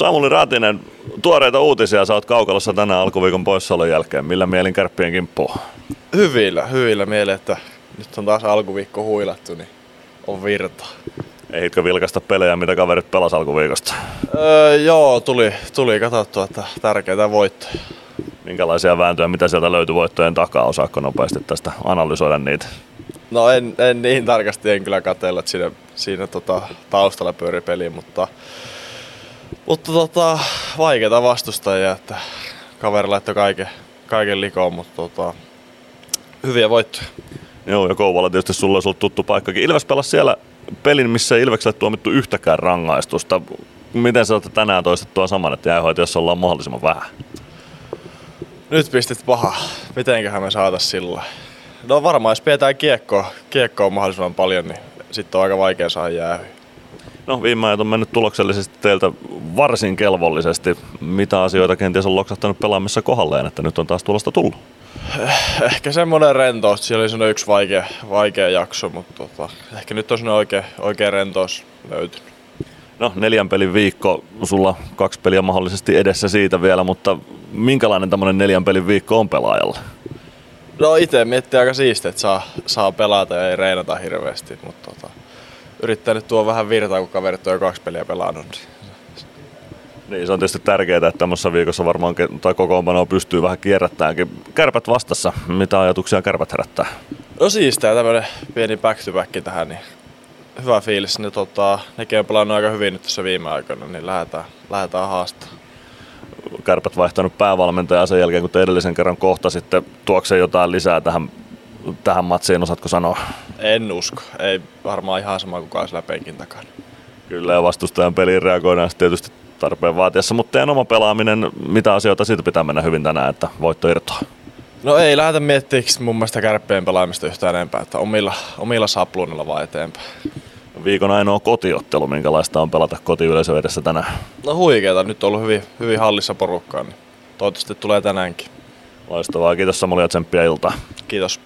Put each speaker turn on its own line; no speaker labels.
Samuli Ratinen, tuoreita uutisia oot kaukalossa tänään alkuviikon poissaolon jälkeen. Millä mielin kärppien kimppuun?
Hyvillä, hyvillä mielin, että nyt on taas alkuviikko huilattu, niin on virta.
Ehitkö vilkasta pelejä, mitä kaverit pelas alkuviikosta?
Öö, joo, tuli, tuli katsottua, että tärkeitä voittoja.
Minkälaisia vääntöjä, mitä sieltä löytyi voittojen takaa? Osaatko nopeasti tästä analysoida niitä?
No en, en niin tarkasti en kyllä katsella, että siinä, siinä tota, taustalla pyöri peli, mutta, mutta tota, vaikeita vastustajia, että kaveri laittoi kaiken, kaiken likoon, mutta tota, hyviä voittoja.
Joo, ja Kouvola tietysti sulla olisi ollut tuttu paikkakin. Ilves pelasi siellä pelin, missä ei Ilvekselle tuomittu yhtäkään rangaistusta. Miten sä olette tänään toistettua saman, että jäähoitossa ollaan mahdollisimman vähän?
Nyt pistit paha. Mitenköhän me saatais sillä? No varmaan jos pidetään kiekkoa, kiekkoa mahdollisimman paljon, niin sitten on aika vaikea saada jäähyä.
No viime ajat on mennyt tuloksellisesti teiltä varsin kelvollisesti. Mitä asioita kenties on loksahtanut pelaamissa kohdalleen, että nyt on taas tulosta tullut?
Ehkä semmoinen rentous. Siellä oli semmoinen yksi vaikea, vaikea jakso, mutta tota, ehkä nyt on semmoinen oikea, oikea rentous löytynyt.
No neljän pelin viikko, sulla kaksi peliä mahdollisesti edessä siitä vielä, mutta minkälainen tämmöinen neljän pelin viikko on pelaajalle?
No itse miettii aika siistiä, että saa, saa pelata ja ei reenata hirveästi, mutta tota, yrittää nyt tuoda vähän virtaa, kun kaverit on jo kaksi peliä pelannut. Niin
niin, se on tietysti tärkeää, että tämmöisessä viikossa varmaan tai kokoonpanoa pystyy vähän kierrättäänkin. Kärpät vastassa, mitä ajatuksia kärpät herättää?
No siistää tämmönen pieni back to back tähän, niin hyvä fiilis. Ne, tota, nekin on pelannut aika hyvin nyt tässä viime aikoina, niin lähdetään, lähdetään haastamaan.
Kärpät vaihtanut päävalmentajaa sen jälkeen, kun te edellisen kerran kohta sitten tuokse jotain lisää tähän, tähän matsiin, osaatko sanoa?
En usko. Ei varmaan ihan sama kuin siellä penkin takana.
Kyllä, ja vastustajan peliin reagoidaan tietysti tarpeen vaatiessa, mutta teidän oma pelaaminen, mitä asioita siitä pitää mennä hyvin tänään, että voitto irtoaa?
No ei lähdetä miettimään mun mielestä kärppien pelaamista yhtään enempää, että omilla, omilla sapluunilla vaan eteenpäin.
Viikon ainoa kotiottelu, minkälaista on pelata kotiyleisö edessä tänään?
No huikeeta, nyt on ollut hyvin, hyvin hallissa porukkaa, niin toivottavasti tulee tänäänkin.
Loistavaa, kiitos Samuli ja tsemppiä iltaa.
Kiitos.